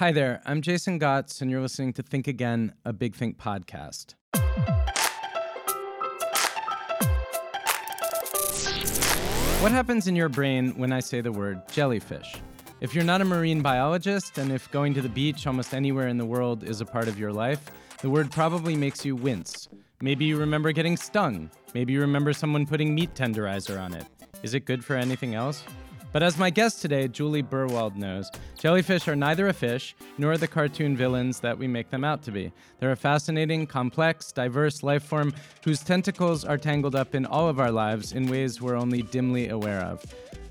Hi there, I'm Jason Gots, and you're listening to Think Again, a Big Think podcast. What happens in your brain when I say the word jellyfish? If you're not a marine biologist, and if going to the beach almost anywhere in the world is a part of your life, the word probably makes you wince. Maybe you remember getting stung. Maybe you remember someone putting meat tenderizer on it. Is it good for anything else? But as my guest today, Juli Berwald, knows, jellyfish are neither a fish nor the cartoon villains that we make them out to be. They're a fascinating, complex, diverse life form whose tentacles are tangled up in all of our lives in ways we're only dimly aware of.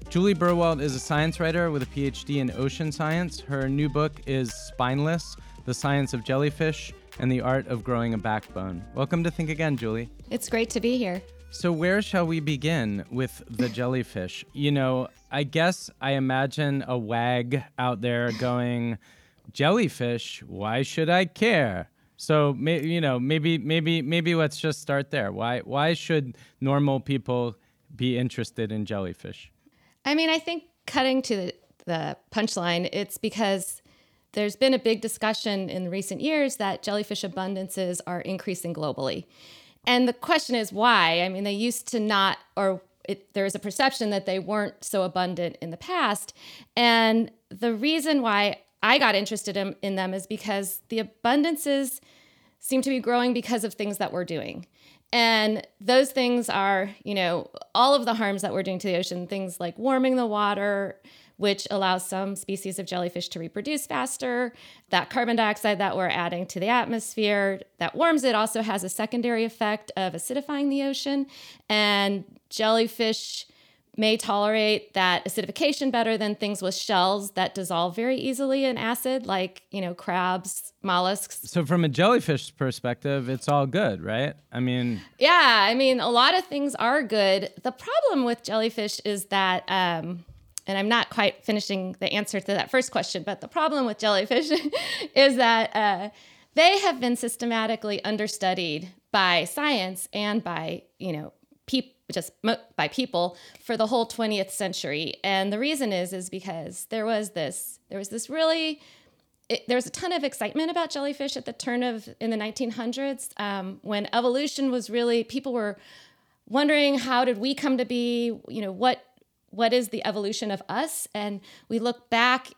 Juli Berwald is a science writer with a PhD in ocean science. Her new book is Spineless The Science of Jellyfish and the Art of Growing a Backbone. Welcome to Think Again, Juli. It's great to be here. So, where shall we begin with the jellyfish? You know, I guess I imagine a wag out there going, "Jellyfish? Why should I care?" So, you know, maybe, maybe, maybe let's just start there. Why, why should normal people be interested in jellyfish? I mean, I think cutting to the, the punchline, it's because there's been a big discussion in recent years that jellyfish abundances are increasing globally. And the question is why? I mean, they used to not, or it, there is a perception that they weren't so abundant in the past. And the reason why I got interested in, in them is because the abundances seem to be growing because of things that we're doing. And those things are, you know, all of the harms that we're doing to the ocean, things like warming the water, which allows some species of jellyfish to reproduce faster. That carbon dioxide that we're adding to the atmosphere that warms it also has a secondary effect of acidifying the ocean. And jellyfish may tolerate that acidification better than things with shells that dissolve very easily in acid, like, you know, crabs, mollusks. So, from a jellyfish perspective, it's all good, right? I mean, yeah, I mean, a lot of things are good. The problem with jellyfish is that, um, and I'm not quite finishing the answer to that first question, but the problem with jellyfish is that uh, they have been systematically understudied by science and by, you know, people just by people for the whole 20th century. And the reason is is because there was this there was this really it, there was a ton of excitement about jellyfish at the turn of in the 1900s um, when evolution was really people were wondering how did we come to be you know what what is the evolution of us? And we look back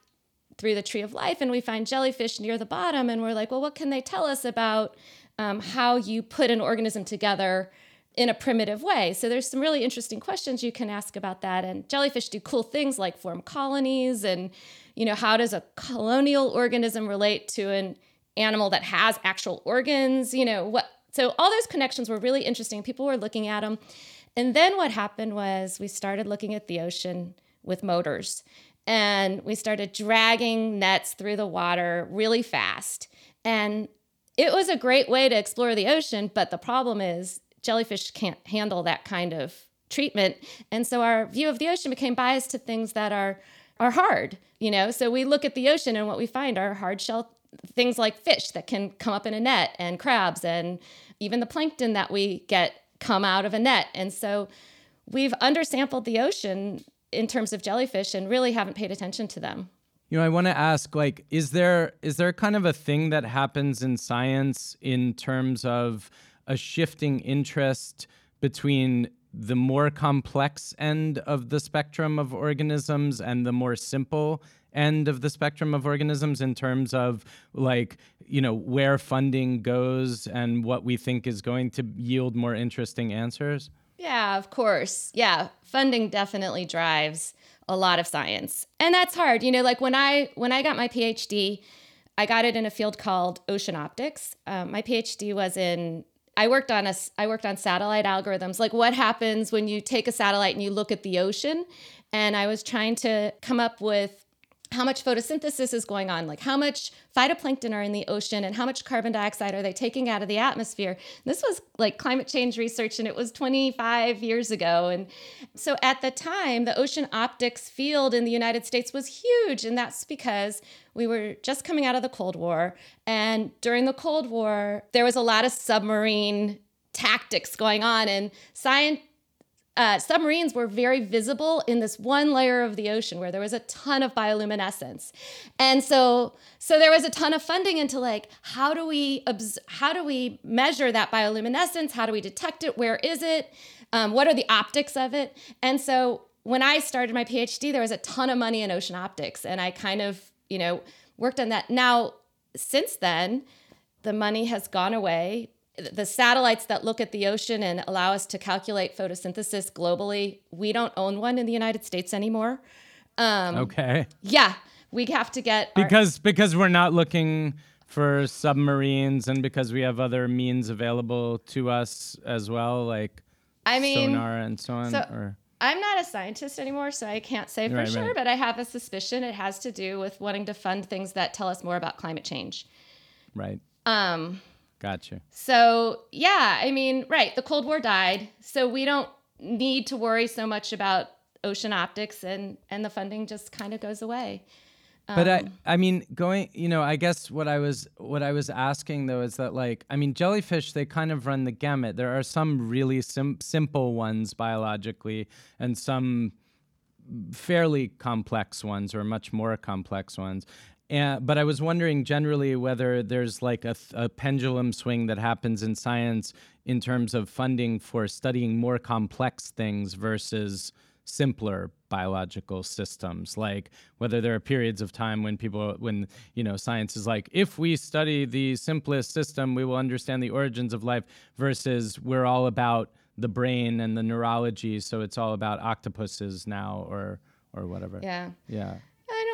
through the tree of life and we find jellyfish near the bottom, and we're like, well, what can they tell us about um, how you put an organism together? in a primitive way. So there's some really interesting questions you can ask about that. And jellyfish do cool things like form colonies and you know how does a colonial organism relate to an animal that has actual organs, you know, what so all those connections were really interesting. People were looking at them. And then what happened was we started looking at the ocean with motors and we started dragging nets through the water really fast. And it was a great way to explore the ocean, but the problem is jellyfish can't handle that kind of treatment. And so our view of the ocean became biased to things that are are hard, you know. So we look at the ocean and what we find are hard shell things like fish that can come up in a net and crabs and even the plankton that we get come out of a net. And so we've undersampled the ocean in terms of jellyfish and really haven't paid attention to them. You know, I want to ask like is there is there kind of a thing that happens in science in terms of a shifting interest between the more complex end of the spectrum of organisms and the more simple end of the spectrum of organisms in terms of like you know where funding goes and what we think is going to yield more interesting answers? Yeah of course. Yeah funding definitely drives a lot of science. And that's hard you know like when i when i got my phd i got it in a field called ocean optics. Um, my phd was in I worked on a I worked on satellite algorithms. Like what happens when you take a satellite and you look at the ocean? And I was trying to come up with how much photosynthesis is going on, like how much phytoplankton are in the ocean and how much carbon dioxide are they taking out of the atmosphere. This was like climate change research and it was 25 years ago. And so at the time, the ocean optics field in the United States was huge. And that's because we were just coming out of the Cold War. And during the Cold War, there was a lot of submarine tactics going on. And science uh, submarines were very visible in this one layer of the ocean where there was a ton of bioluminescence. And so so there was a ton of funding into like how do we obs- how do we measure that bioluminescence? How do we detect it? Where is it? Um, what are the optics of it? And so when i started my phd there was a ton of money in ocean optics and i kind of you know worked on that. Now since then the money has gone away the satellites that look at the ocean and allow us to calculate photosynthesis globally, we don't own one in the United States anymore. Um, okay. Yeah, we have to get our- because because we're not looking for submarines and because we have other means available to us as well, like I mean sonar and so on. So or I'm not a scientist anymore, so I can't say for right, sure, right. but I have a suspicion it has to do with wanting to fund things that tell us more about climate change. Right. Um Gotcha. So, yeah, I mean, right, the Cold War died, so we don't need to worry so much about ocean optics and and the funding just kind of goes away. But I, um, I mean, going, you know, I guess what I was, what I was asking though is that, like, I mean, jellyfish, they kind of run the gamut. There are some really sim- simple ones biologically, and some fairly complex ones, or much more complex ones. And, but I was wondering generally whether there's like a, a, pendulum swing that happens in science in terms of funding for studying more complex things versus simpler biological systems. Like whether there are periods of time when people when you know science is like if we study the simplest system we will understand the origins of life versus we're all about the brain and the neurology so it's all about octopuses now or or whatever. Yeah. Yeah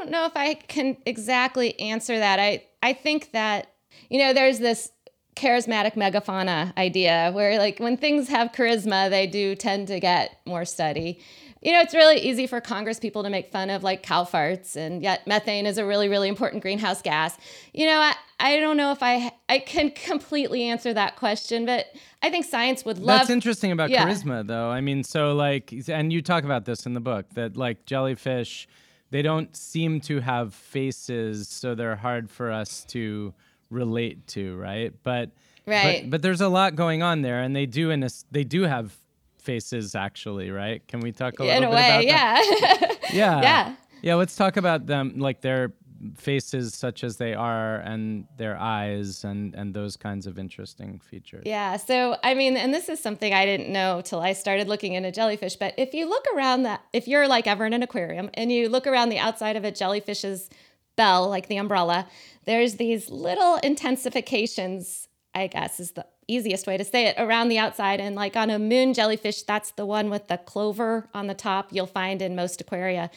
don't know if I can exactly answer that. I I think that you know there's this charismatic megafauna idea where like when things have charisma, they do tend to get more study. You know, it's really easy for Congress people to make fun of like cow farts, and yet methane is a really, really important greenhouse gas. You know, I, I don't know if I I can completely answer that question, but I think science would love. That's interesting about yeah. charisma, though. I mean, so like, and you talk about this in the book that like jellyfish they don't seem to have faces, so they're hard for us to relate to, right? But right. But, but there's a lot going on there, and they do in a, they do have faces actually, right? Can we talk a in little a bit way, about yeah. that? yeah. Yeah. Yeah. Let's talk about them, like their faces such as they are and their eyes and and those kinds of interesting features. Yeah. So I mean, and this is something I didn't know till I started looking into jellyfish, but if you look around that if you're like ever in an aquarium and you look around the outside of a jellyfish's bell, like the umbrella, there's these little intensifications, I guess is the easiest way to say it, around the outside. And like on a moon jellyfish, that's the one with the clover on the top you'll find in most aquaria.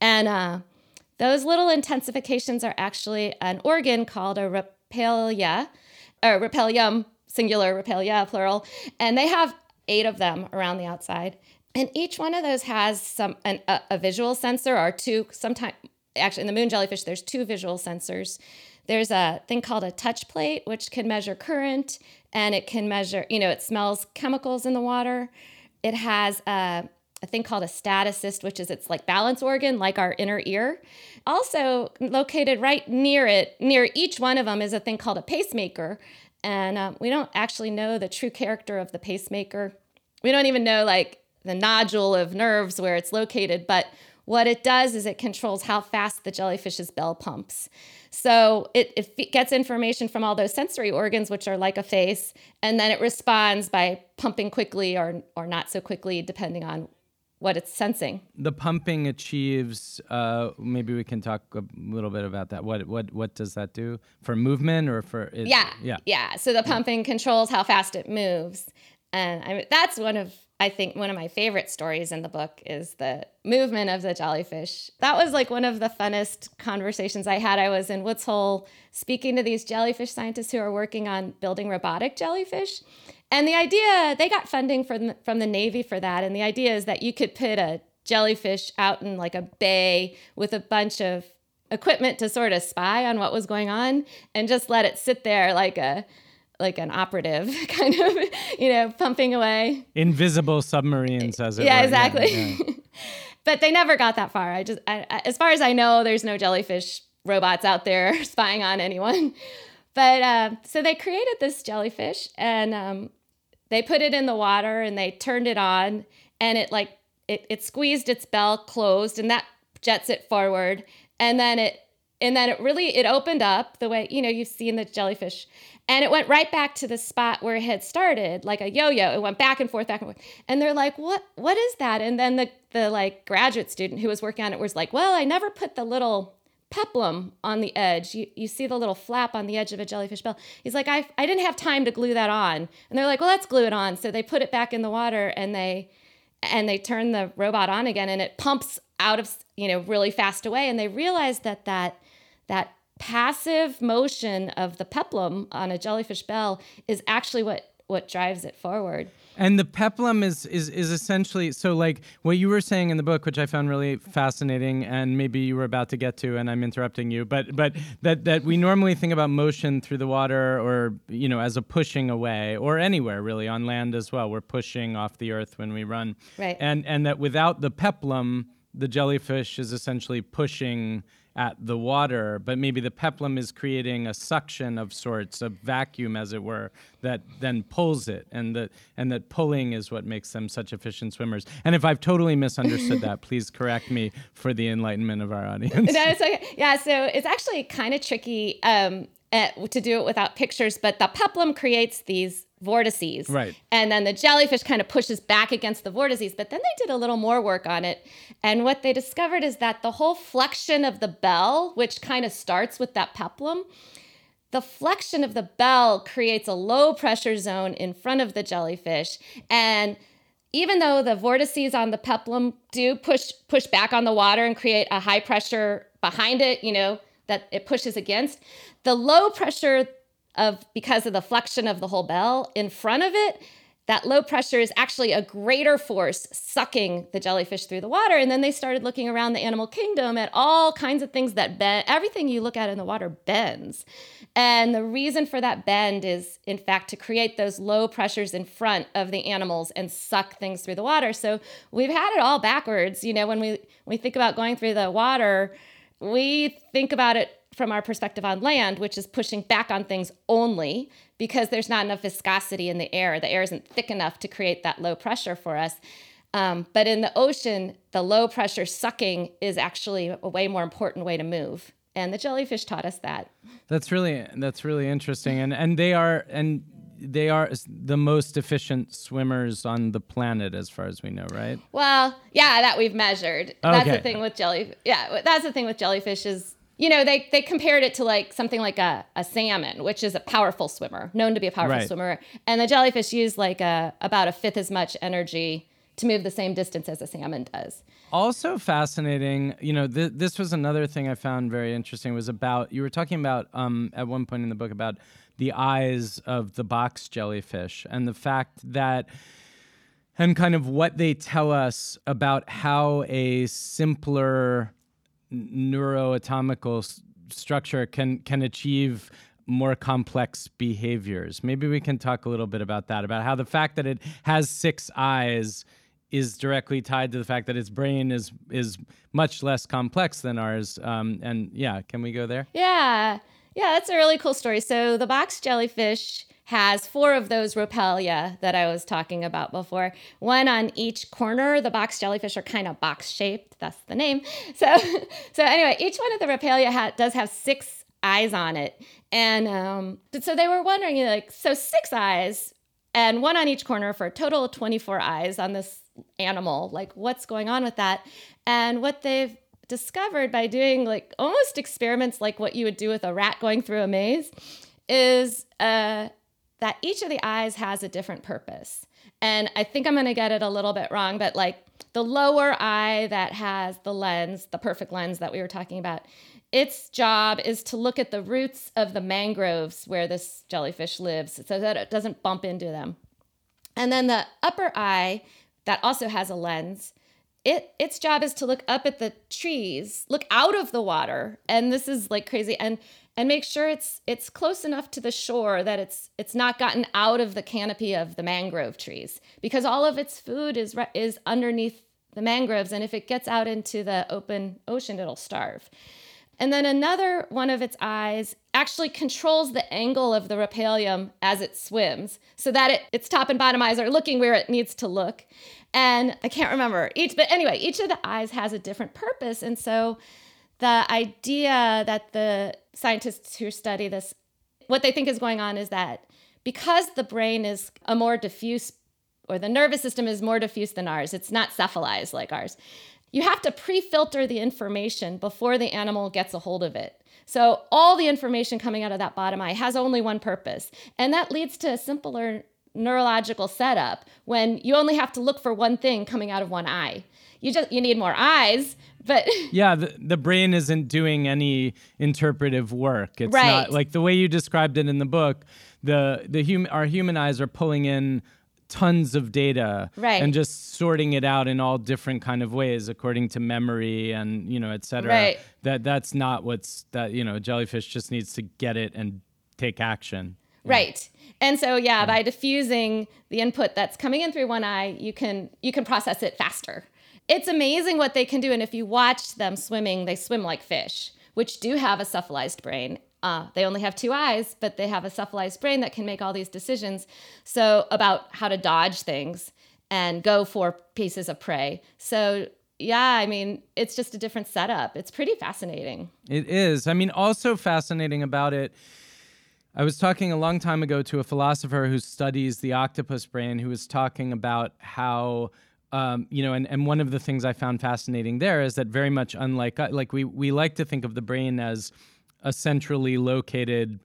And uh those little intensifications are actually an organ called a rhopalia, or rhopalium, singular, rhopalia, plural, and they have eight of them around the outside. And each one of those has some an, a, a visual sensor or two. Sometimes, actually, in the moon jellyfish, there's two visual sensors. There's a thing called a touch plate, which can measure current, and it can measure, you know, it smells chemicals in the water. It has a a thing called a statocyst, which is its like balance organ, like our inner ear. Also located right near it, near each one of them, is a thing called a pacemaker. And um, we don't actually know the true character of the pacemaker. We don't even know like the nodule of nerves where it's located, but what it does is it controls how fast the jellyfish's bell pumps. So it, it gets information from all those sensory organs, which are like a face, and then it responds by pumping quickly or, or not so quickly, depending on what it's sensing. The pumping achieves. Uh, maybe we can talk a little bit about that. What what what does that do for movement or for? It, yeah, yeah, yeah. So the pumping yeah. controls how fast it moves, and I mean, that's one of I think one of my favorite stories in the book is the movement of the jellyfish. That was like one of the funnest conversations I had. I was in Woods Hole speaking to these jellyfish scientists who are working on building robotic jellyfish. And the idea, they got funding from the, from the Navy for that. And the idea is that you could put a jellyfish out in like a bay with a bunch of equipment to sort of spy on what was going on and just let it sit there like a like an operative kind of you know pumping away invisible submarines as it yeah were. exactly yeah, yeah. but they never got that far i just I, I, as far as i know there's no jellyfish robots out there spying on anyone but uh, so they created this jellyfish and um, they put it in the water and they turned it on and it like it, it squeezed its bell closed and that jets it forward. And then it and then it really it opened up the way you know you've seen the jellyfish. And it went right back to the spot where it had started like a yo-yo. It went back and forth back and forth. And they're like what what is that? And then the the like graduate student who was working on it was like well i never put the little peplum on the edge. You, you see the little flap on the edge of a jellyfish bell. He's like I, I didn't have time to glue that on. And they're like well let's glue it on. So they put it back in the water and they and they turn the robot on again and it pumps out of you know really fast away. And they realized that that that passive motion of the peplum on a jellyfish bell is actually what what drives it forward and the peplum is is is essentially so like what you were saying in the book, which I found really fascinating, and maybe you were about to get to, and I'm interrupting you, but but that that we normally think about motion through the water, or you know, as a pushing away, or anywhere really on land as well. We're pushing off the earth when we run, right? And and that without the peplum, the jellyfish is essentially pushing at the water, but maybe the peplum is creating a suction of sorts, a vacuum, as it were, that then pulls it, and that and that pulling is what makes them such efficient swimmers. And if I've totally misunderstood that, please correct me for the enlightenment of our audience. no, it's okay. Yeah, so it's actually kind of tricky um, at, to do it without pictures, but the peplum creates these vortices. Right. And then the jellyfish kind of pushes back against the vortices, but then they did a little more work on it. And what they discovered is that the whole flexion of the bell, which kind of starts with that peplum, the flexion of the bell creates a low pressure zone in front of the jellyfish. And even though the vortices on the peplum do push push back on the water and create a high pressure behind it, you know, that it pushes against, the low pressure of because of the flexion of the whole bell in front of it that low pressure is actually a greater force sucking the jellyfish through the water. And then they started looking around the animal kingdom at all kinds of things that bend everything you look at in the water bends. And the reason for that bend is in fact to create those low pressures in front of the animals and suck things through the water. So we've had it all backwards. You know when we when we think about going through the water we think about it from our perspective on land, which is pushing back on things only because there's not enough viscosity in the air. The air isn't thick enough to create that low pressure for us. Um, but in the ocean, the low pressure sucking is actually a way more important way to move. And the jellyfish taught us that. That's really that's really interesting, and and they are and they are the most efficient swimmers on the planet, as far as we know, right? Well, yeah, that we've measured. Okay. That's the thing with jelly. Yeah, that's the thing with jellyfish is you know, they, they compared it to like something like a, a salmon, which is a powerful swimmer, known to be a powerful right. swimmer. And the jellyfish use like a, about a fifth as much energy to move the same distance as a salmon does. Also fascinating, you know, th- this was another thing I found very interesting was about, you were talking about um, at one point in the book about the eyes of the box jellyfish and the fact that and kind of what they tell us about how a simpler neuroanatomical s- structure can can achieve more complex behaviors. Maybe we can talk a little bit about that, about how the fact that it has six eyes is directly tied to the fact that its brain is is much less complex than ours. Um, and yeah, can we go there? Yeah, yeah, that's a really cool story. So the box jellyfish has four of those rhopalia that I was talking about before. One on each corner. The box jellyfish are kind of box shaped. That's the name. So, so anyway, each one of the rhopalia ha- does have six eyes on it, and um, so they were wondering, like, so six eyes and one on each corner for a total of 24 eyes on this animal. Like, what's going on with that? And what they've discovered by doing like almost experiments like what you would do with a rat going through a maze is uh, that each of the eyes has a different purpose. And I think I'm going to get it a little bit wrong, but like the lower eye that has the lens, the perfect lens that we were talking about, its job is to look at the roots of the mangroves where this jellyfish lives so that it doesn't bump into them. And then the upper eye that also has a lens, it its job is to look up at the trees, look out of the water. And this is like crazy and and make sure it's it's close enough to the shore that it's it's not gotten out of the canopy of the mangrove trees because all of its food is is underneath the mangroves and if it gets out into the open ocean it'll starve. And then another one of its eyes actually controls the angle of the rhopalium as it swims so that it, its top and bottom eyes are looking where it needs to look. And I can't remember each, but anyway, each of the eyes has a different purpose. And so the idea that the scientists who study this, what they think is going on is that because the brain is a more diffuse, or the nervous system is more diffuse than ours, it's not cephalized like ours. You have to pre filter the information before the animal gets a hold of it. So, all the information coming out of that bottom eye has only one purpose. And that leads to a simpler neurological setup when you only have to look for one thing coming out of one eye. You just you need more eyes, but yeah, the, the brain isn't doing any interpretive work. It's Right. not like the way you described it in the book. The the hum, our human eyes are pulling in tons of data Right. and just sorting it out in all different kind of ways according to memory and you know et cetera Right. that that's not what's that you know jellyfish just needs to get it and take action Right. And so yeah, by diffusing the input that's coming in through one eye, you can you can process it faster. It's amazing what they can do and if you watch them swimming, they swim like fish, which do have a cephalized brain. Uh, they only have two eyes, but they have a cephalized brain that can make all these decisions. So about how to dodge things and go for pieces of prey. So yeah, I mean, it's just a different setup. It's pretty fascinating. It is. I mean, also fascinating about it. I was talking a long time ago to a philosopher who studies the octopus brain, who was talking about how, um, you know, and, and one of the things I found fascinating there is that very much unlike, like we, we like to think of the brain as a centrally located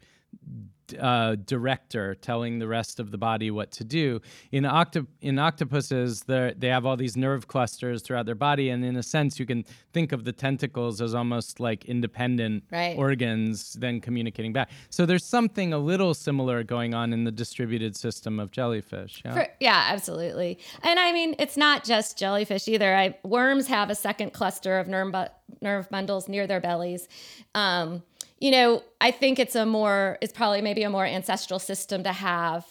uh, director telling the rest of the body what to do. In octo- in octopuses, they have all these nerve clusters throughout their body, and in a sense, you can think of the tentacles as almost like independent Right. organs, then communicating back. So there's something a little similar going on in the distributed system of jellyfish. Yeah. For, yeah, absolutely. And I mean, it's not just jellyfish either. I, worms have a second cluster of nerve, bu- nerve bundles near their bellies. Um, you know, I think it's a more, it's probably maybe a more ancestral system to have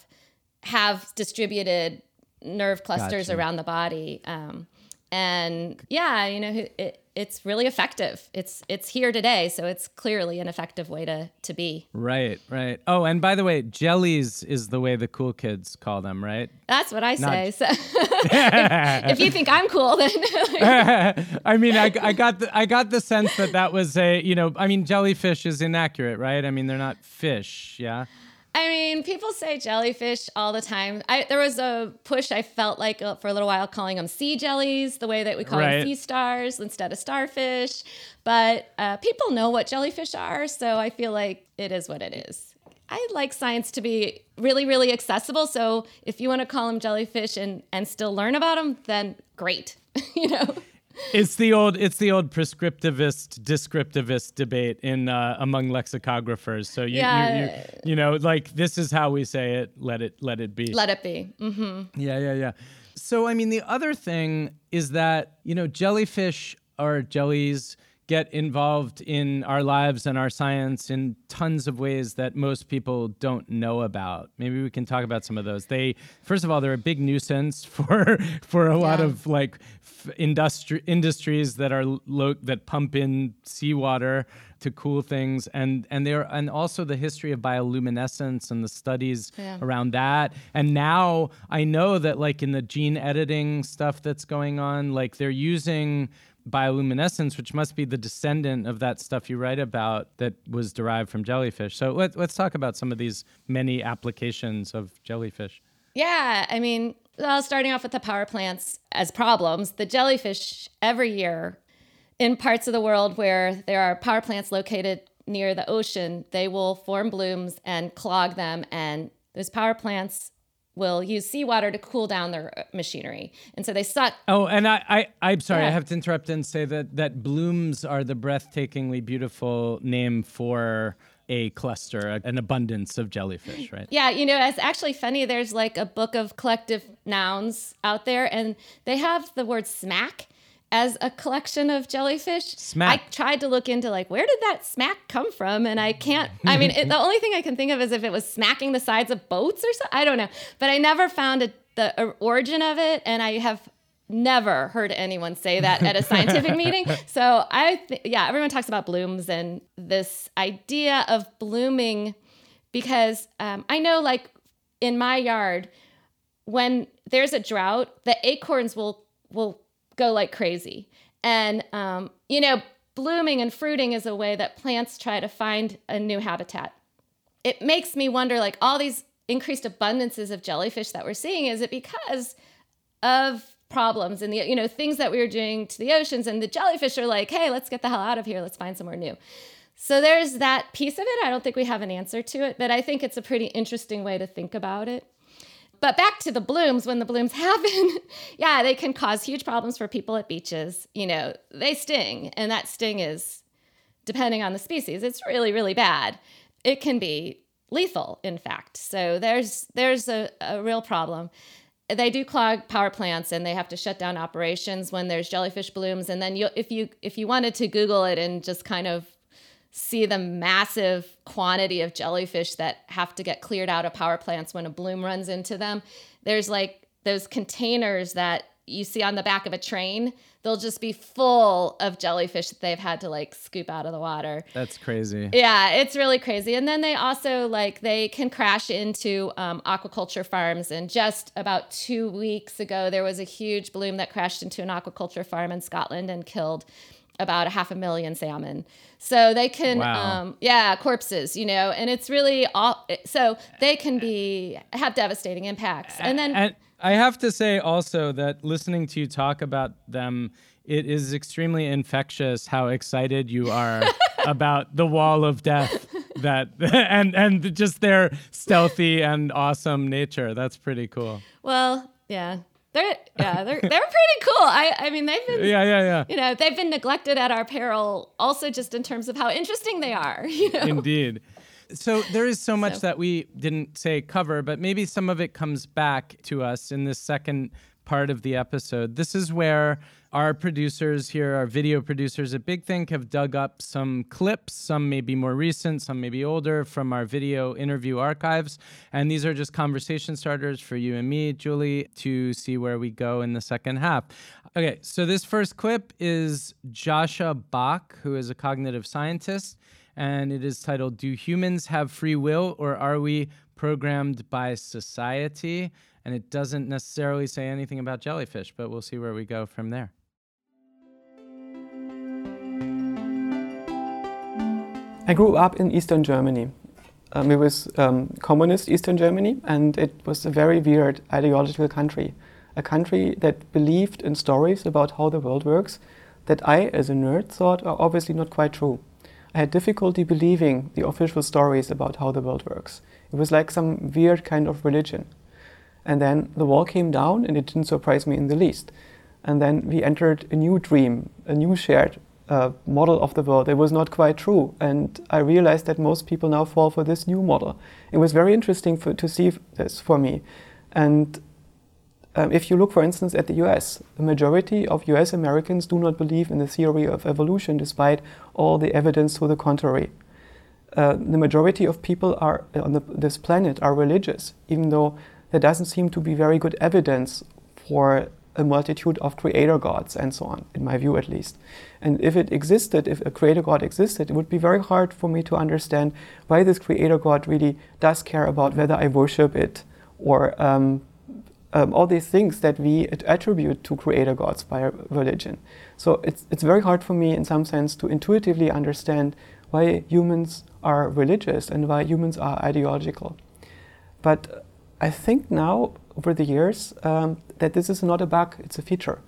have distributed nerve clusters Gotcha. around the body. Um, and yeah, you know, it, it's really effective. It's it's here today, so it's clearly an effective way to to be. Right, right. Oh, and by the way, jellies is the way the cool kids call them, right? That's what I Not- say. So if you think I'm cool, then I mean, I, I got the I got the sense that that was a you know I mean jellyfish is inaccurate, right? I mean they're not fish, yeah. I mean, people say jellyfish all the time. I, there was a push I felt like uh, for a little while calling them sea jellies, the way that we call Right. them sea stars instead of starfish. But uh, people know what jellyfish are, so I feel like it is what it is. I like science to be really, really accessible. So if you want to call them jellyfish and, and still learn about them, then great. you know? It's the old it's the old prescriptivist descriptivist debate in uh, among lexicographers. So you, you, you you know like this is how we say it. Let it let it be. Let it be. Mm-hmm. Yeah, yeah, yeah. So, I mean, the other thing is that, you know, jellyfish are jellies get involved in our lives and our science in tons of ways that most people don't know about. Maybe we can talk about some of those. They, first of all, they're a big nuisance for for a lot of like f- industri- industries that are lo- that pump in seawater to cool things and and they're and also the history of bioluminescence and the studies Yeah. around that. And now I know that like in the gene editing stuff that's going on, like they're using bioluminescence, which must be the descendant of that stuff you write about that was derived from jellyfish. So let, let's talk about some of these many applications of jellyfish. Yeah, I mean, well, starting off with the power plants as problems, the jellyfish every year in parts of the world where there are power plants located near the ocean, they will form blooms and clog them, and those power plants will use seawater to cool down their uh, machinery. And so they suck Oh, and I, I I'm sorry, I have to interrupt and say that that blooms are the breathtakingly beautiful name for a cluster, an abundance of jellyfish, right? Yeah, you know, it's actually funny. There's like a book of collective nouns out there, and they have the word smack as a collection of jellyfish. Smack. I tried to look into like where did that smack come from, and I can't. I mean, it, the only thing I can think of is if it was smacking the sides of boats or something. I don't know, but I never found a, the uh, origin of it, and I have never heard anyone say that at a scientific meeting. So I, th- yeah, everyone talks about blooms and this idea of blooming because um, I know, like in my yard, when there's a drought, the acorns will will go like crazy, and um, you know, blooming and fruiting is a way that plants try to find a new habitat. It makes me wonder, like all these increased abundances of jellyfish that we're seeing, is it because of problems and the you know things that we were doing to the oceans and the jellyfish are like hey let's get the hell out of here. Let's find somewhere new. So there's that piece of it. I don't think we have an answer to it but i think it's a pretty interesting way to think about it but back to the blooms when the blooms happen yeah they can cause huge problems for people at beaches. You know they sting and that sting is depending on the species it's really really bad. It can be lethal in fact. So there's there's a, a real problem. They do clog power plants and they have to shut down operations when there's jellyfish blooms. And then you if you if you wanted to google it and just kind of see the massive quantity of jellyfish that have to get cleared out of power plants when a bloom runs into them. There's like those containers that you see on the back of a train. They'll just be full of jellyfish that they've had to like scoop out of the water. That's crazy. Yeah it's really crazy. And then they also like they can crash into um, aquaculture farms. And just about two weeks ago there was a huge bloom that crashed into an aquaculture farm in scotland and killed about a half a million salmon so they can wow. um, yeah corpses you know and it's really all so they can be have devastating impacts and then and- I have to say also that listening to you talk about them, it is extremely infectious how excited you are about the wall of death that and and just their stealthy and awesome nature. That's pretty cool. Well, yeah. They're yeah, they're they're pretty cool. I I mean they've been Yeah, yeah, yeah. You know, they've been neglected at our peril also just in terms of how interesting they are. You know? Indeed so there is so much so. that we didn't say cover, but maybe some of it comes back to us in this second part of the episode. This is where our producers here, our video producers at Big Think, have dug up some clips. Some may be more recent, some may be older from our video interview archives. And these are just conversation starters for you and me, Juli, to see where we go in the second half. Okay, so this first clip is Joshua Bach, who is a cognitive scientist and it is titled Do Humans Have Free Will or Are We Programmed by Society? And it doesn't necessarily say anything about jellyfish, but we'll see where we go from there. I grew up in Eastern Germany. Um, it was um, communist Eastern Germany, and it was a very weird ideological country. A country that believed in stories about how the world works that I, as a nerd, thought are obviously not quite true. I had difficulty believing the official stories about how the world works. It was like some weird kind of religion. And then the wall came down, and it didn't surprise me in the least. And then we entered a new dream, a new shared uh, model of the world. It was not quite true. And I realized that most people now fall for this new model. It was very interesting for, to see this for me. And um, if you look, for instance, at the US, the majority of US Americans do not believe in the theory of evolution despite all the evidence to the contrary. Uh, the majority of people are, uh, on the, this planet are religious, even though there doesn't seem to be very good evidence for a multitude of creator gods and so on, in my view at least. And if it existed, if a creator god existed, it would be very hard for me to understand why this creator god really does care about whether I worship it or um, um, all these things that we attribute to creator gods by religion. So it's, it's very hard for me, in some sense, to intuitively understand why humans are religious and why humans are ideological. But I think now, over the years, um, that this is not a bug, it's a feature.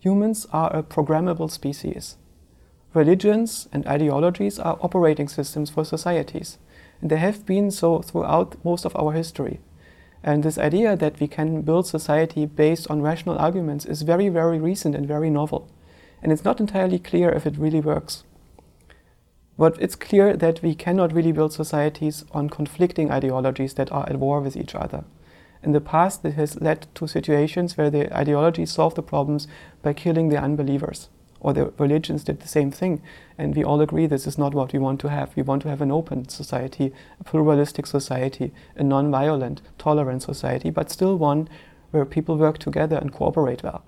Humans are a programmable species. Religions and ideologies are operating systems for societies, and they have been so throughout most of our history. And this idea that we can build society based on rational arguments is very, very recent and very novel. And it's not entirely clear if it really works. But it's clear that we cannot really build societies on conflicting ideologies that are at war with each other. In the past, it has led to situations where the ideology solved the problems by killing the unbelievers or the religions did the same thing. And we all agree this is not what we want to have. We want to have an open society, a pluralistic society, a non violent, tolerant society, but still one where people work together and cooperate well.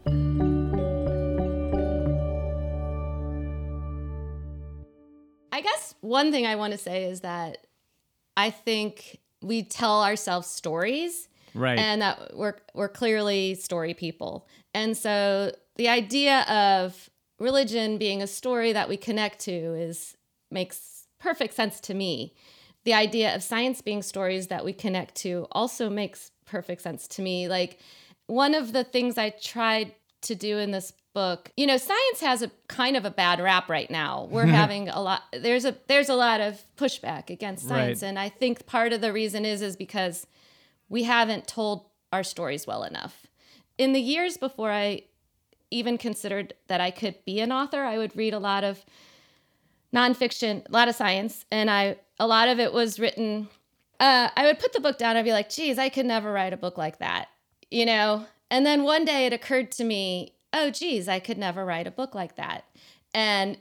I guess one thing I want to say is that I think we tell ourselves stories Right. and that we're we're clearly story people. And so the idea of religion being a story that we connect to is makes perfect sense to me. The idea of science being stories that we connect to also makes perfect sense to me. Like one of the things I tried to do in this book, you know, science has a kind of a bad rap right now. We're having a lot there's a there's a lot of pushback against science Right. and I think part of the reason is is because we haven't told our stories well enough. In the years before I even considered that I could be an author, I would read a lot of nonfiction, a lot of science, and I a lot of it was written. Uh, I would put the book down. I'd be like, "Geez, I could never write a book like that," you know. And then one day it occurred to me, "Oh, geez, I could never write a book like that," and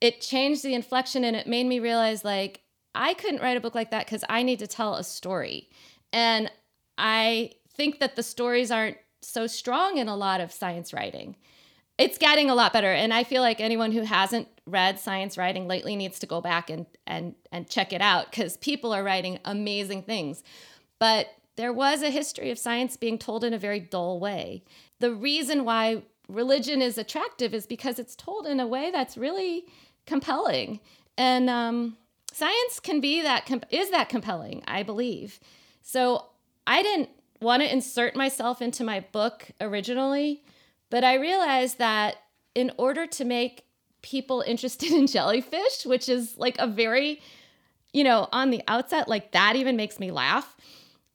it changed the inflection and it made me realize like I couldn't write a book like that because I need to tell a story. And I think that the stories aren't so strong in a lot of science writing. It's getting a lot better. And I feel like anyone who hasn't read science writing lately needs to go back and and and check it out because people are writing amazing things. But there was a history of science being told in a very dull way. The reason why religion is attractive is because it's told in a way that's really compelling. And um, science can be that com- is that compelling, I believe. So I didn't want to insert myself into my book originally, but I realized that in order to make people interested in jellyfish, which is like a very, you know, on the outset, like that even makes me laugh.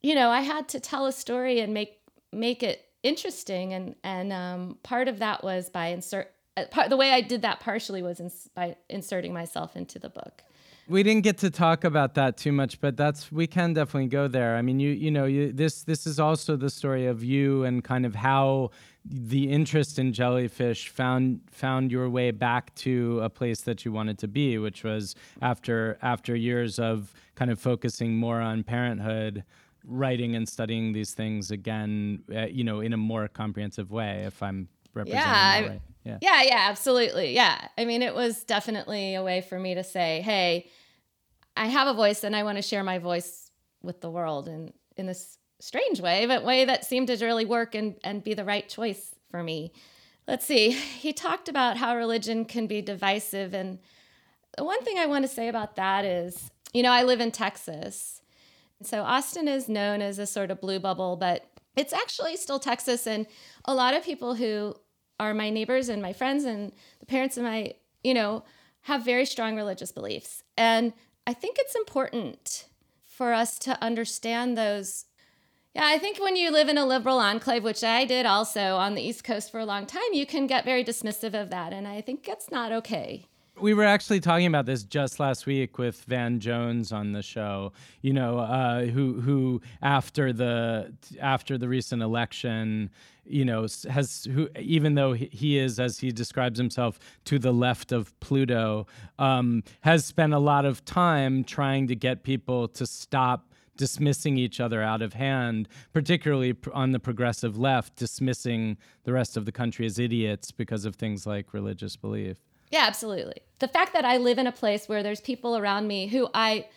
You know, I had to tell a story and make make it interesting, and and um, part of that was by insert. uh, Part, the way I did that partially was ins- by inserting myself into the book. We didn't get to talk about that too much, but that's we can definitely go there. I mean, you you know, you, this this is also the story of you and kind of how the interest in jellyfish found found your way back to a place that you wanted to be, which was after after years of kind of focusing more on parenthood, writing and studying these things again, uh, you know, in a more comprehensive way. If I'm representing Yeah, that right. Yeah. Yeah, yeah, absolutely. Yeah. I mean, it was definitely a way for me to say, hey, I have a voice and I want to share my voice with the world and in this strange way, but way that seemed to really work and, and be the right choice for me. Let's see. He talked about how religion can be divisive. And the one thing I want to say about that is, you know, I live in Texas. So Austin is known as a sort of blue bubble, but it's actually still Texas. And a lot of people who are my neighbors and my friends and the parents of my, you know, have very strong religious beliefs. And I think it's important for us to understand those. Yeah, I think when you live in a liberal enclave, which I did also on the East Coast for a long time, you can get very dismissive of that. And I think it's not okay. We were actually talking about this just last week with Van Jones on the show. You know, uh, who who after the after the recent election, you know, has who even though he- is as he describes himself to the left of Pluto, um, has spent a lot of time trying to get people to stop dismissing each other out of hand, particularly on the progressive left, dismissing the rest of the country as idiots because of things like religious belief. Yeah, absolutely. The fact that I live in a place where there's people around me who I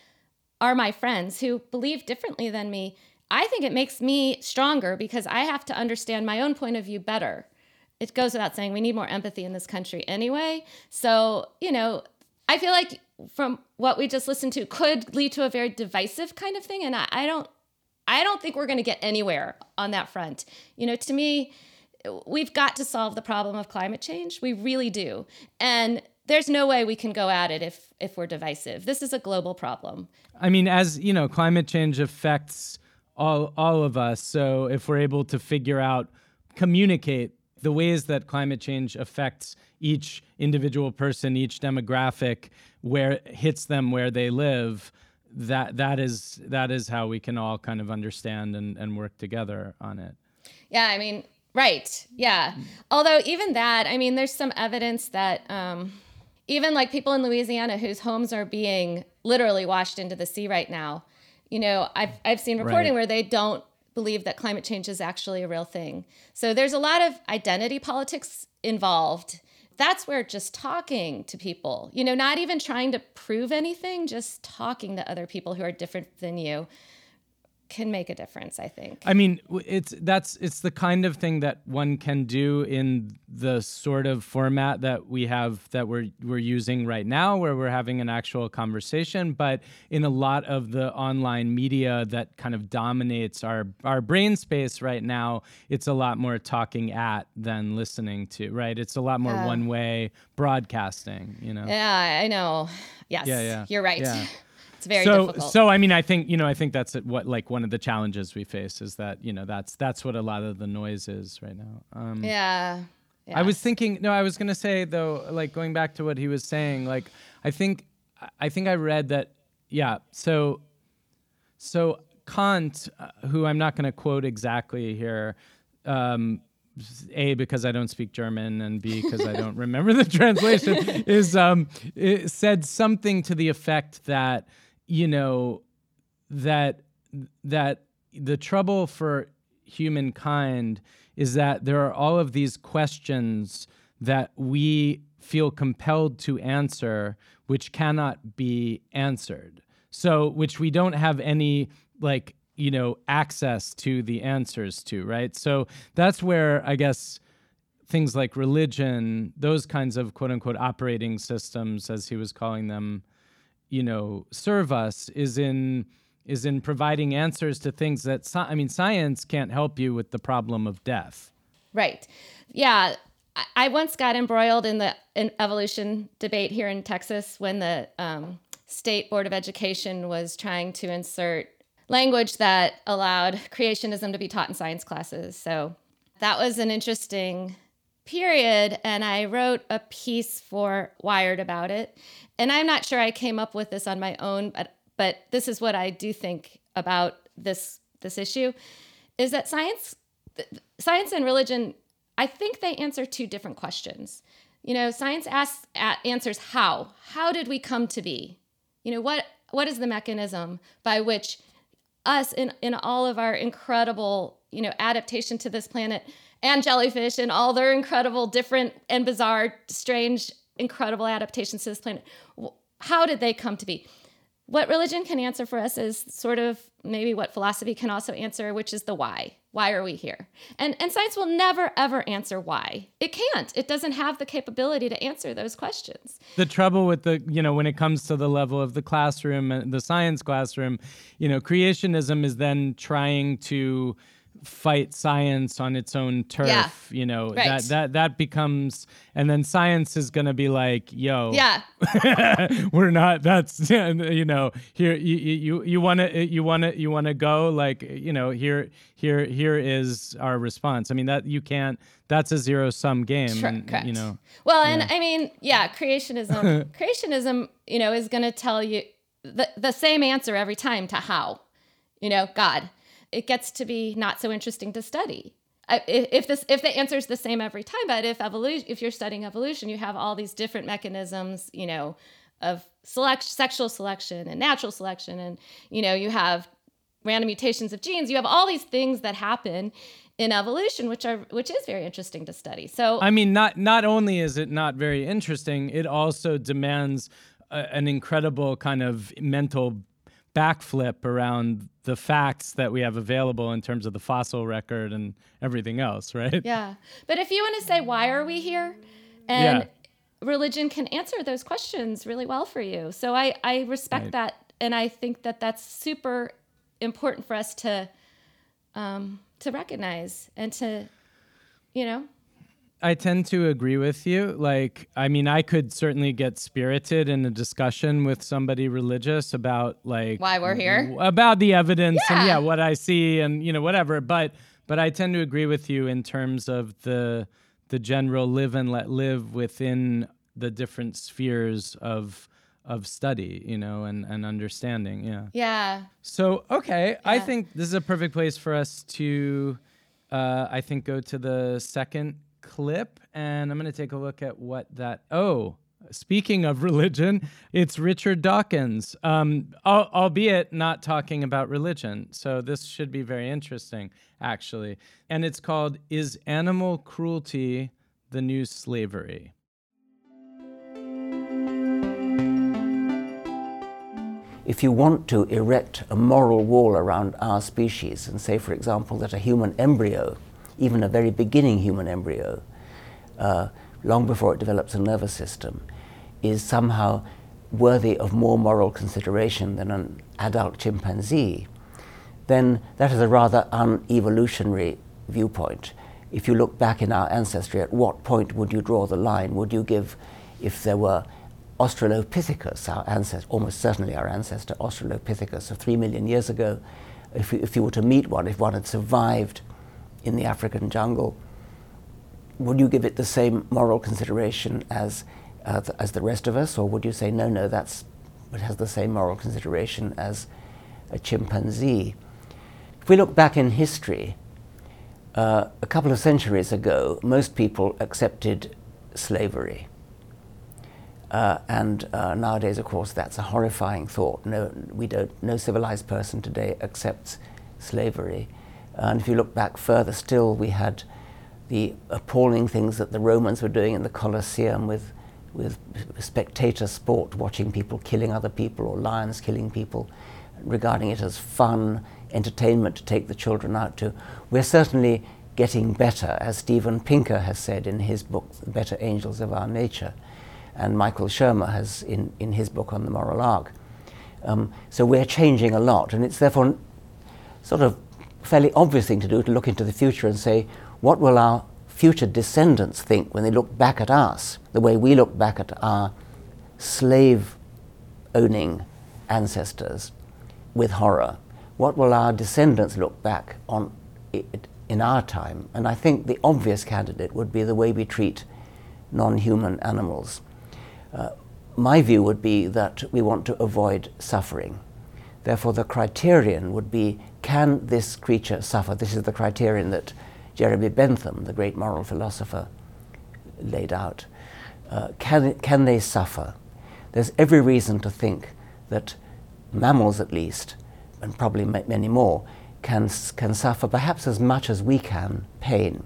are my friends who believe differently than me, I think it makes me stronger because I have to understand my own point of view better. It goes without saying we need more empathy in this country anyway. So, you know, I feel like from what we just listened to could lead to a very divisive kind of thing. And I, I don't I don't think we're going to get anywhere on that front. You know, to me, we've got to solve the problem of climate change. We really do. And there's no way we can go at it if if we're divisive. This is a global problem. I mean, as you know, climate change affects all all of us. So if we're able to figure out, communicate the ways that climate change affects each individual person, each demographic, where it hits them where they live, that that is that is how we can all kind of understand and, and work together on it. Yeah, I mean, right. Yeah. Although even that, I mean, there's some evidence that um, even like people in Louisiana whose homes are being literally washed into the sea right now, you know, I've I've seen reporting Right. where they don't believe that climate change is actually a real thing. So there's a lot of identity politics involved. That's where just talking to people, you know, not even trying to prove anything, just talking to other people who are different than you can make a difference i think. I mean it's that's it's the kind of thing that one can do in the sort of format that we have that we're we're using right now where we're having an actual conversation. But in a lot of the online media that kind of dominates our our brain space right now it's a lot more talking at than listening to right? It's a lot more uh, one way broadcasting you know? Yeah i know. Yes yeah, yeah. you're right. Yeah. It's very so, difficult. So I mean, I think you know, I think that's what like one of the challenges we face is that you know that's that's what a lot of the noise is right now. Um, yeah. Yes. I was thinking. No, I was gonna say though, like going back to what he was saying. Like, I think, I think I read that. Yeah. So, so Kant, uh, who I'm not gonna quote exactly here. Um, a because I don't speak German and B because I don't remember the translation is um, said something to the effect that you know that that the trouble for humankind is that there are all of these questions that we feel compelled to answer which cannot be answered. So which we don't have any like you know access to the answers to right? So that's where i guess things like religion those kinds of quote unquote operating systems as he was calling them you know serve us is in is in providing answers to things that I mean science can't help you with the problem of death. Right. Yeah. I once got embroiled in the in evolution debate here in Texas when the um, state board of education was trying to insert language that allowed creationism to be taught in science classes. So that was an interesting period and I wrote a piece for Wired about it. And I'm not sure I came up with this on my own, but but this is what I do think about this this issue is that science science and religion I think they answer two different questions. You know, science asks answers how. How did we come to be? You know, what what is the mechanism by which us in in all of our incredible, you know, adaptation to this planet and jellyfish and all their incredible, different, and bizarre, strange, incredible adaptations to this planet. How did they come to be? What religion can answer for us is sort of maybe what philosophy can also answer, which is the why. Why are we here? And, and science will never, ever answer why. It can't. It doesn't have the capability to answer those questions. The trouble with the, you know, when it comes to the level of the classroom, uh, the science classroom, you know, creationism is then trying to fight science on its own turf yeah. you know right. that that that becomes and then science is going to be like yo yeah we're not that's you know here you you you want to you want to you want to go like you know here here here is our response i mean that you can't that's a zero sum game sure, and, correct. you know well yeah. and i mean yeah creationism creationism you know is going to tell you the, the same answer every time to how you know god it gets to be not so interesting to study. If this if the answer is the same every time, but if evolution if you're studying evolution, you have all these different mechanisms, you know, of select sexual selection and natural selection, and you know you have random mutations of genes. You have all these things that happen in evolution, which are which is very interesting to study. So I mean, not not only is it not very interesting, it also demands a, an incredible kind of mental backflip around the facts that we have available in terms of the fossil record and everything else, right? Yeah. But if you want to say, why are we here? And yeah. religion can answer those questions really well for you. So I, I respect right. that. And I think that that's super important for us to, um, to recognize and to, you know, I tend to agree with you. Like, I mean, I could certainly get spirited in a discussion with somebody religious about like why we're here, about the evidence yeah. and yeah, what I see and you know whatever. But but I tend to agree with you in terms of the the general live and let live within the different spheres of of study, you know, and and understanding. Yeah. Yeah. So okay, yeah. I think this is a perfect place for us to, uh, I think, go to the second clip, and I'm going to take a look at what that. Oh, Speaking of religion, it's Richard Dawkins, um, albeit not talking about religion. So this should be very interesting, actually. And it's called Is Animal Cruelty the New Slavery? If you want to erect a moral wall around our species and say, for example, that a human embryo, even a very beginning human embryo, uh, long before it develops a nervous system, is somehow worthy of more moral consideration than an adult chimpanzee, then that is a rather unevolutionary viewpoint. If you look back in our ancestry, at what point would you draw the line? Would you give, if there were Australopithecus, our ancestor, almost certainly our ancestor Australopithecus of three million years ago, if you, if you were to meet one, if one had survived in the African jungle, would you give it the same moral consideration as, uh, as the rest of us, or would you say, no, no, that's, it has the same moral consideration as a chimpanzee? If we look back in history, uh, a couple of centuries ago, most people accepted slavery. Uh, and uh, nowadays, of course, that's a horrifying thought. No, we don't, no civilized person today accepts slavery. And if you look back further still, we had the appalling things that the Romans were doing in the Colosseum with, with spectator sport, watching people killing other people or lions killing people, regarding it as fun, entertainment to take the children out to. We're certainly getting better, as Steven Pinker has said in his book, The Better Angels of Our Nature, and Michael Shermer has in, in his book on the moral arc. Um, so we're changing a lot, and it's therefore sort of fairly obvious thing to do to look into the future and say, what will our future descendants think when they look back at us, the way we look back at our slave owning ancestors with horror? What will our descendants look back on it in our time? And I think the obvious candidate would be the way we treat non human animals. Uh, my view would be that we want to avoid suffering. Therefore, the criterion would be can this creature suffer? This is the criterion that Jeremy Bentham, the great moral philosopher, laid out. Uh, can, can they suffer? There's every reason to think that mammals, at least, and probably many more, can, can suffer perhaps as much as we can pain.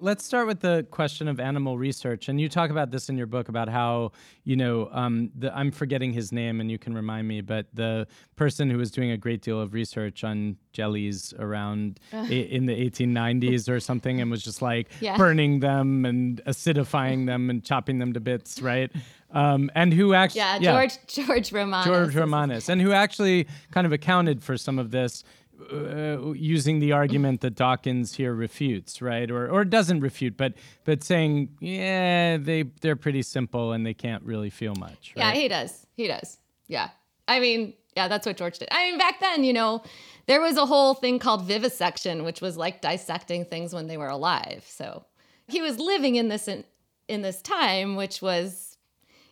Let's start with the question of animal research. And you talk about this in your book about how, you know, um, the, I'm forgetting his name and you can remind me, but the person who was doing a great deal of research on jellies around in the 1890s or something and was just like yeah. burning them and acidifying them and chopping them to bits, right? Um, and who actually. Yeah, George, George Romanes. George Romanes. And who actually kind of accounted for some of this uh, using the argument that Dawkins here refutes, right, or or doesn't refute, but but saying, yeah, they they're pretty simple and they can't really feel much. Right? Yeah, he does. He does. Yeah, I mean, yeah, that's what George did. I mean, back then, you know, there was a whole thing called vivisection, which was like dissecting things when they were alive. So he was living in this in, in this time, which was,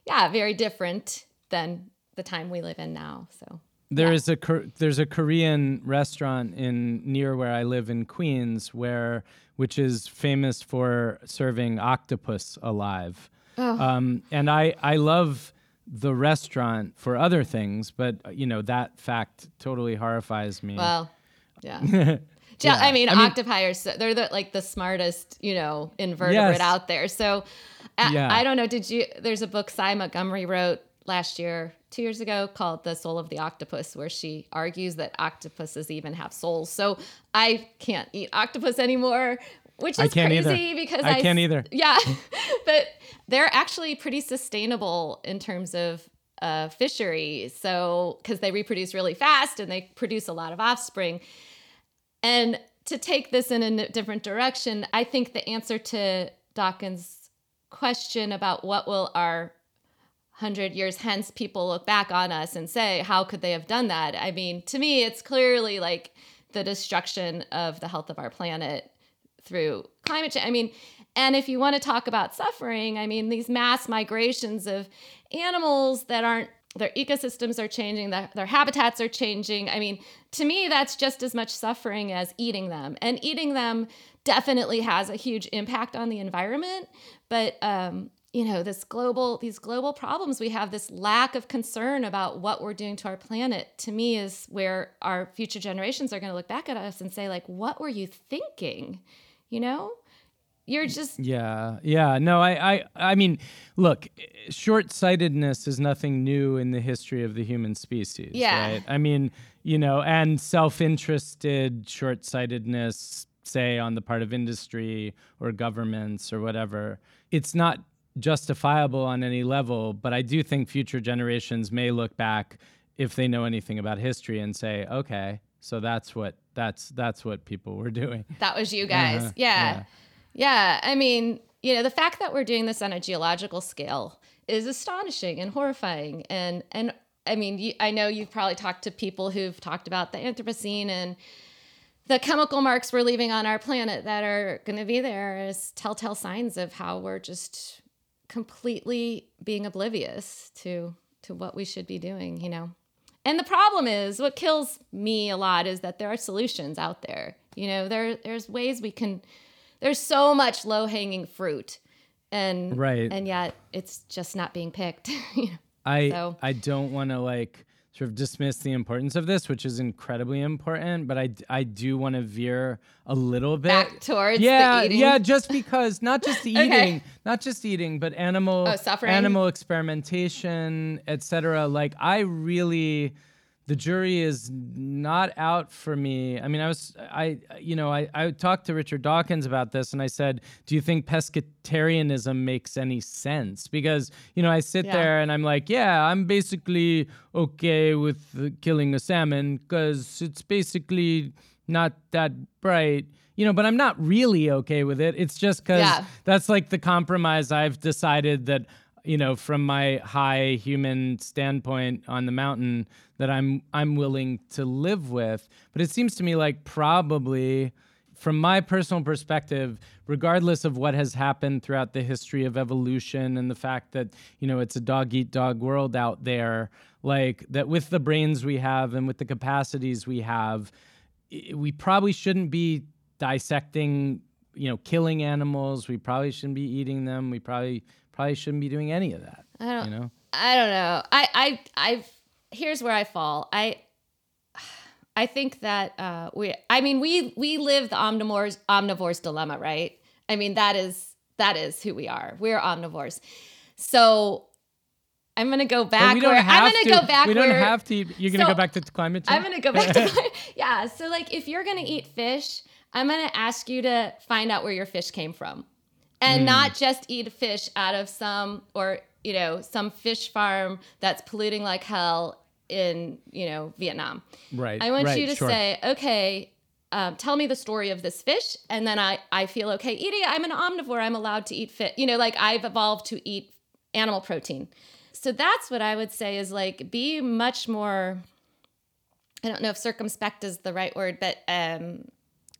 yeah, very different than the time we live in now. So there yeah. is a there's a Korean restaurant in near where I live in Queens where which is famous for serving octopus alive. Oh. Um, and I I love the restaurant for other things, but you know that fact totally horrifies me. Well, yeah. yeah. I mean, I mean octopi are so, they're the, like the smartest, you know, invertebrate yes. out there. So, I, yeah. I don't know. Did you? There's a book Sy Montgomery wrote last year, two years ago, called The Soul of the Octopus, where she argues that octopuses even have souls. So I can't eat octopus anymore, which is crazy either. because I, I can't either. Yeah. but they're actually pretty sustainable in terms of uh, fishery. So, because they reproduce really fast and they produce a lot of offspring. And to take this in a different direction, I think the answer to Dawkins' question about what will our 100 years hence people look back on us and say how could they have done that i mean to me it's clearly like the destruction of the health of our planet through climate change i mean and if you want to talk about suffering i mean these mass migrations of animals that aren't their ecosystems are changing, their, their habitats are changing. I mean, to me, that's just as much suffering as eating them. And eating them definitely has a huge impact on the environment. But um, you know this global these global problems we have this lack of concern about what we're doing to our planet to me is where our future generations are going to look back at us and say like what were you thinking? You know? You're just yeah yeah no i i i mean look short-sightedness is nothing new in the history of the human species Yeah. right? I mean you know and self-interested short-sightedness say on the part of industry or governments or whatever it's not justifiable on any level but i do think future generations may look back if they know anything about history and say okay so that's what that's that's what people were doing. That was you guys. Uh-huh, yeah. yeah. I mean you know the fact that we're doing this on a geological scale is astonishing and horrifying. And and i mean you, i know you've probably talked to people who've talked about the anthropocene and the chemical marks we're leaving on our planet that are going to be there as telltale signs of how we're just completely being oblivious to to what we should be doing you know and the problem is what kills me a lot is that there are solutions out there you know there there's ways we can there's so much low hanging fruit and Right. and yet it's just not being picked you know? I So- I don't want to like sort of dismiss the importance of this, which is incredibly important, but I I do want to veer a little bit Back towards the yeah eating? yeah just because not just the Okay. eating not just eating but animal Oh, suffering? animal experimentation etc. Like I really the jury is not out for me. I mean, I was, I, you know, I, I talked to Richard Dawkins about this and I said, do you think pescatarianism makes any sense? Because, you know, I sit Yeah. there and I'm like, yeah, I'm basically okay with killing a salmon because it's basically not that bright. You know, but I'm not really okay with it. It's just because Yeah. that's like the compromise I've decided that you know from my high human standpoint on the mountain that I'm I'm willing to live with. But it seems to me like probably from my personal perspective regardless of what has happened throughout the history of evolution and the fact that you know it's a dog eat dog world out there like that with the brains we have and with the capacities we have we probably shouldn't be dissecting you know killing animals. We probably shouldn't be eating them. We probably probably shouldn't be doing any of that I don't, you know? I don't know. I, I, I've, here's where I fall. I, I think that uh, we, I mean, we, we live the omnivores, omnivores dilemma, right? I mean, that is, that is who we are. We're omnivores. So I'm going to go But back. we don't where, have I'm going to go back. we don't where, have to you're gonna So, go back to climate change I'm gonna go back to yeah. So like, if you're gonna eat fish, I'm gonna ask you to find out where your fish came from, and Hmm. not just eat fish out of some or you know some fish farm that's polluting like hell in you know Vietnam. right I want right, you to sure. say, okay. Um, tell me the story of this fish, and then I, I feel okay eating it. I'm an omnivore. I'm allowed to eat fish. You know, like I've evolved to eat animal protein. So that's what I would say is like be much more I don't know if circumspect is the right word, but um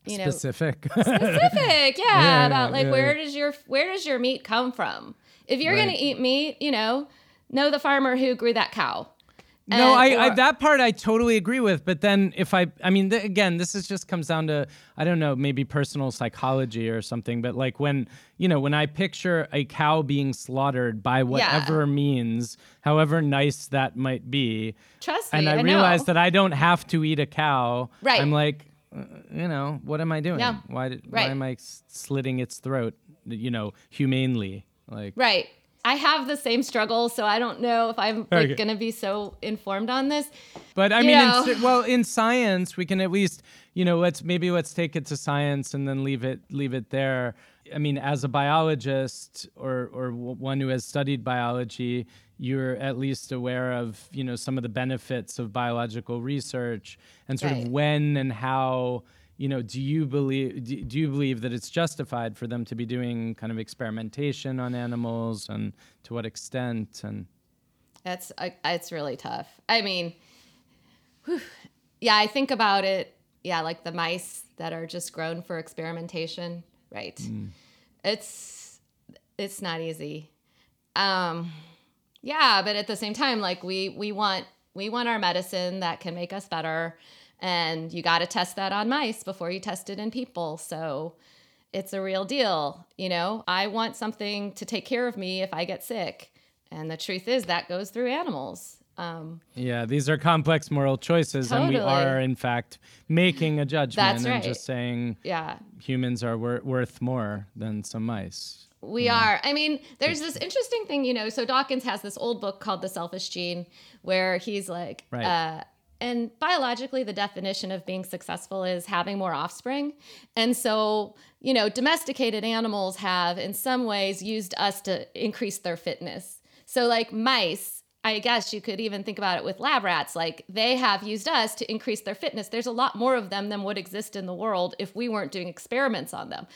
you know specific specific, yeah, Yeah, about like yeah, where does your where does your meat come from? If you're Right. gonna eat meat, you know, know the farmer who grew that cow. No, And- I, I or- that part I totally agree with. But then if I, I mean, th- again, this is just comes down to I don't know, maybe personal psychology or something. But like when you know when I picture a cow being slaughtered by whatever means, however nice that might be, Trust me, and I, I realize that I don't have to eat a cow. Right. I'm like, uh, you know, what am I doing? Yeah. Why did, why am I slitting its throat? You know, humanely. Like Right. I have the same struggle, so I don't know if I'm like Okay. gonna be so informed on this. But I You mean, in, well, in science, we can at least, you know, let's maybe let's take it to science and then leave it leave it there. I mean, as a biologist or or one who has studied biology, you're at least aware of you know some of the benefits of biological research and sort Right. of when and how. You know, do you believe do, do you believe that it's justified for them to be doing kind of experimentation on animals and to what extent and That's I, it's really tough. I mean, whew. yeah, I think about it. Yeah, like the mice that are just grown for experimentation, right? It's it's not easy. Um, Yeah, but at the same time, like we we want we want our medicine that can make us better, and you got to test that on mice before you test it in people. So it's a real deal. You know, I want something to take care of me if I get sick, and the truth is that goes through animals. Um, Yeah, these are complex moral choices, and we are, in fact, making a judgment That's and right. just saying yeah, humans are wor- worth more than some mice. We are. I mean, there's this interesting thing, you know. So Dawkins has this old book called The Selfish Gene, where he's like, Right. uh, and biologically, the definition of being successful is having more offspring. And so, you know, domesticated animals have, in some ways, used us to increase their fitness. So, like mice, I guess you could even think about it with lab rats. Like they have used us to increase their fitness. There's a lot more of them than would exist in the world if we weren't doing experiments on them.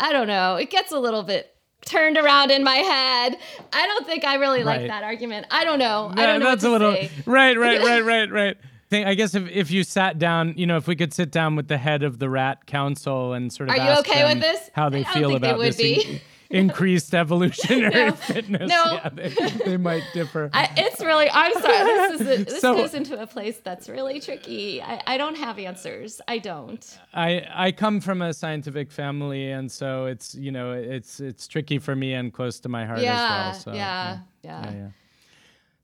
I don't know. It gets a little bit turned around in my head. I don't think I really like that argument. I don't know. I don't know that's a little say. right, right, right, right, right. Think, I guess if, if you sat down, you know, if we could sit down with the head of the Rat Council and sort of Are you okay with this? how I they don't feel they about would this be. in- increased evolutionary No. fitness, No. yeah, they, they might differ. I, it's really. I'm sorry. This is a, this So- goes into a place that's really tricky. I, I don't have answers. I don't. I I come from a scientific family, and so it's you know it's it's tricky for me and close to my heart Yeah, as well. So, yeah, yeah. yeah, yeah.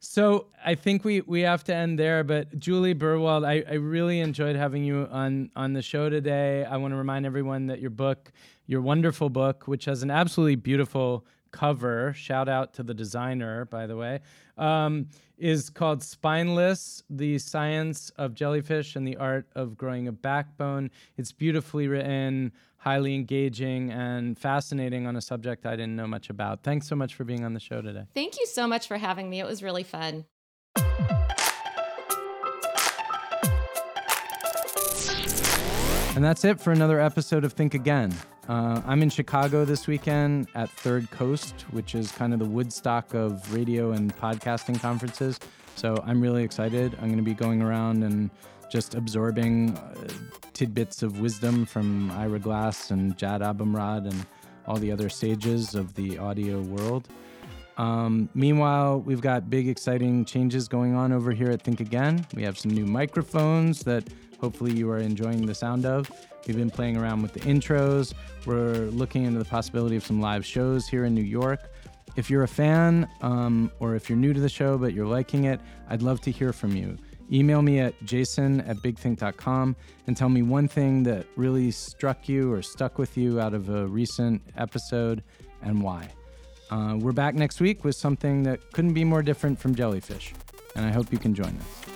So I think we we have to end there. But Juli Berwald, I, I really enjoyed having you on on the show today. I want to remind everyone that your book, your wonderful book, which has an absolutely beautiful cover. Shout out to the designer, by the way. Um, is called Spineless: The Science of Jellyfish and the Art of Growing a Backbone. It's beautifully written, highly engaging, and fascinating on a subject I didn't know much about. Thanks so much for being on the show today. Thank you so much for having me. It was really fun. And that's it for another episode of Think Again. Uh, I'm in Chicago this weekend at Third Coast, which is kind of the Woodstock of radio and podcasting conferences. So I'm really excited. I'm going to be going around and just absorbing uh, tidbits of wisdom from Ira Glass and Jad Abumrad and all the other sages of the audio world. Um, meanwhile, we've got big, exciting changes going on over here at Think Again. We have some new microphones that hopefully you are enjoying the sound of. We've been playing around with the intros. We're looking into the possibility of some live shows here in New York. If you're a fan um, or if you're new to the show but you're liking it, I'd love to hear from you. Email me at jason at bigthink.com and tell me one thing that really struck you or stuck with you out of a recent episode and why. Uh, we're back next week with something that couldn't be more different from jellyfish, and I hope you can join us.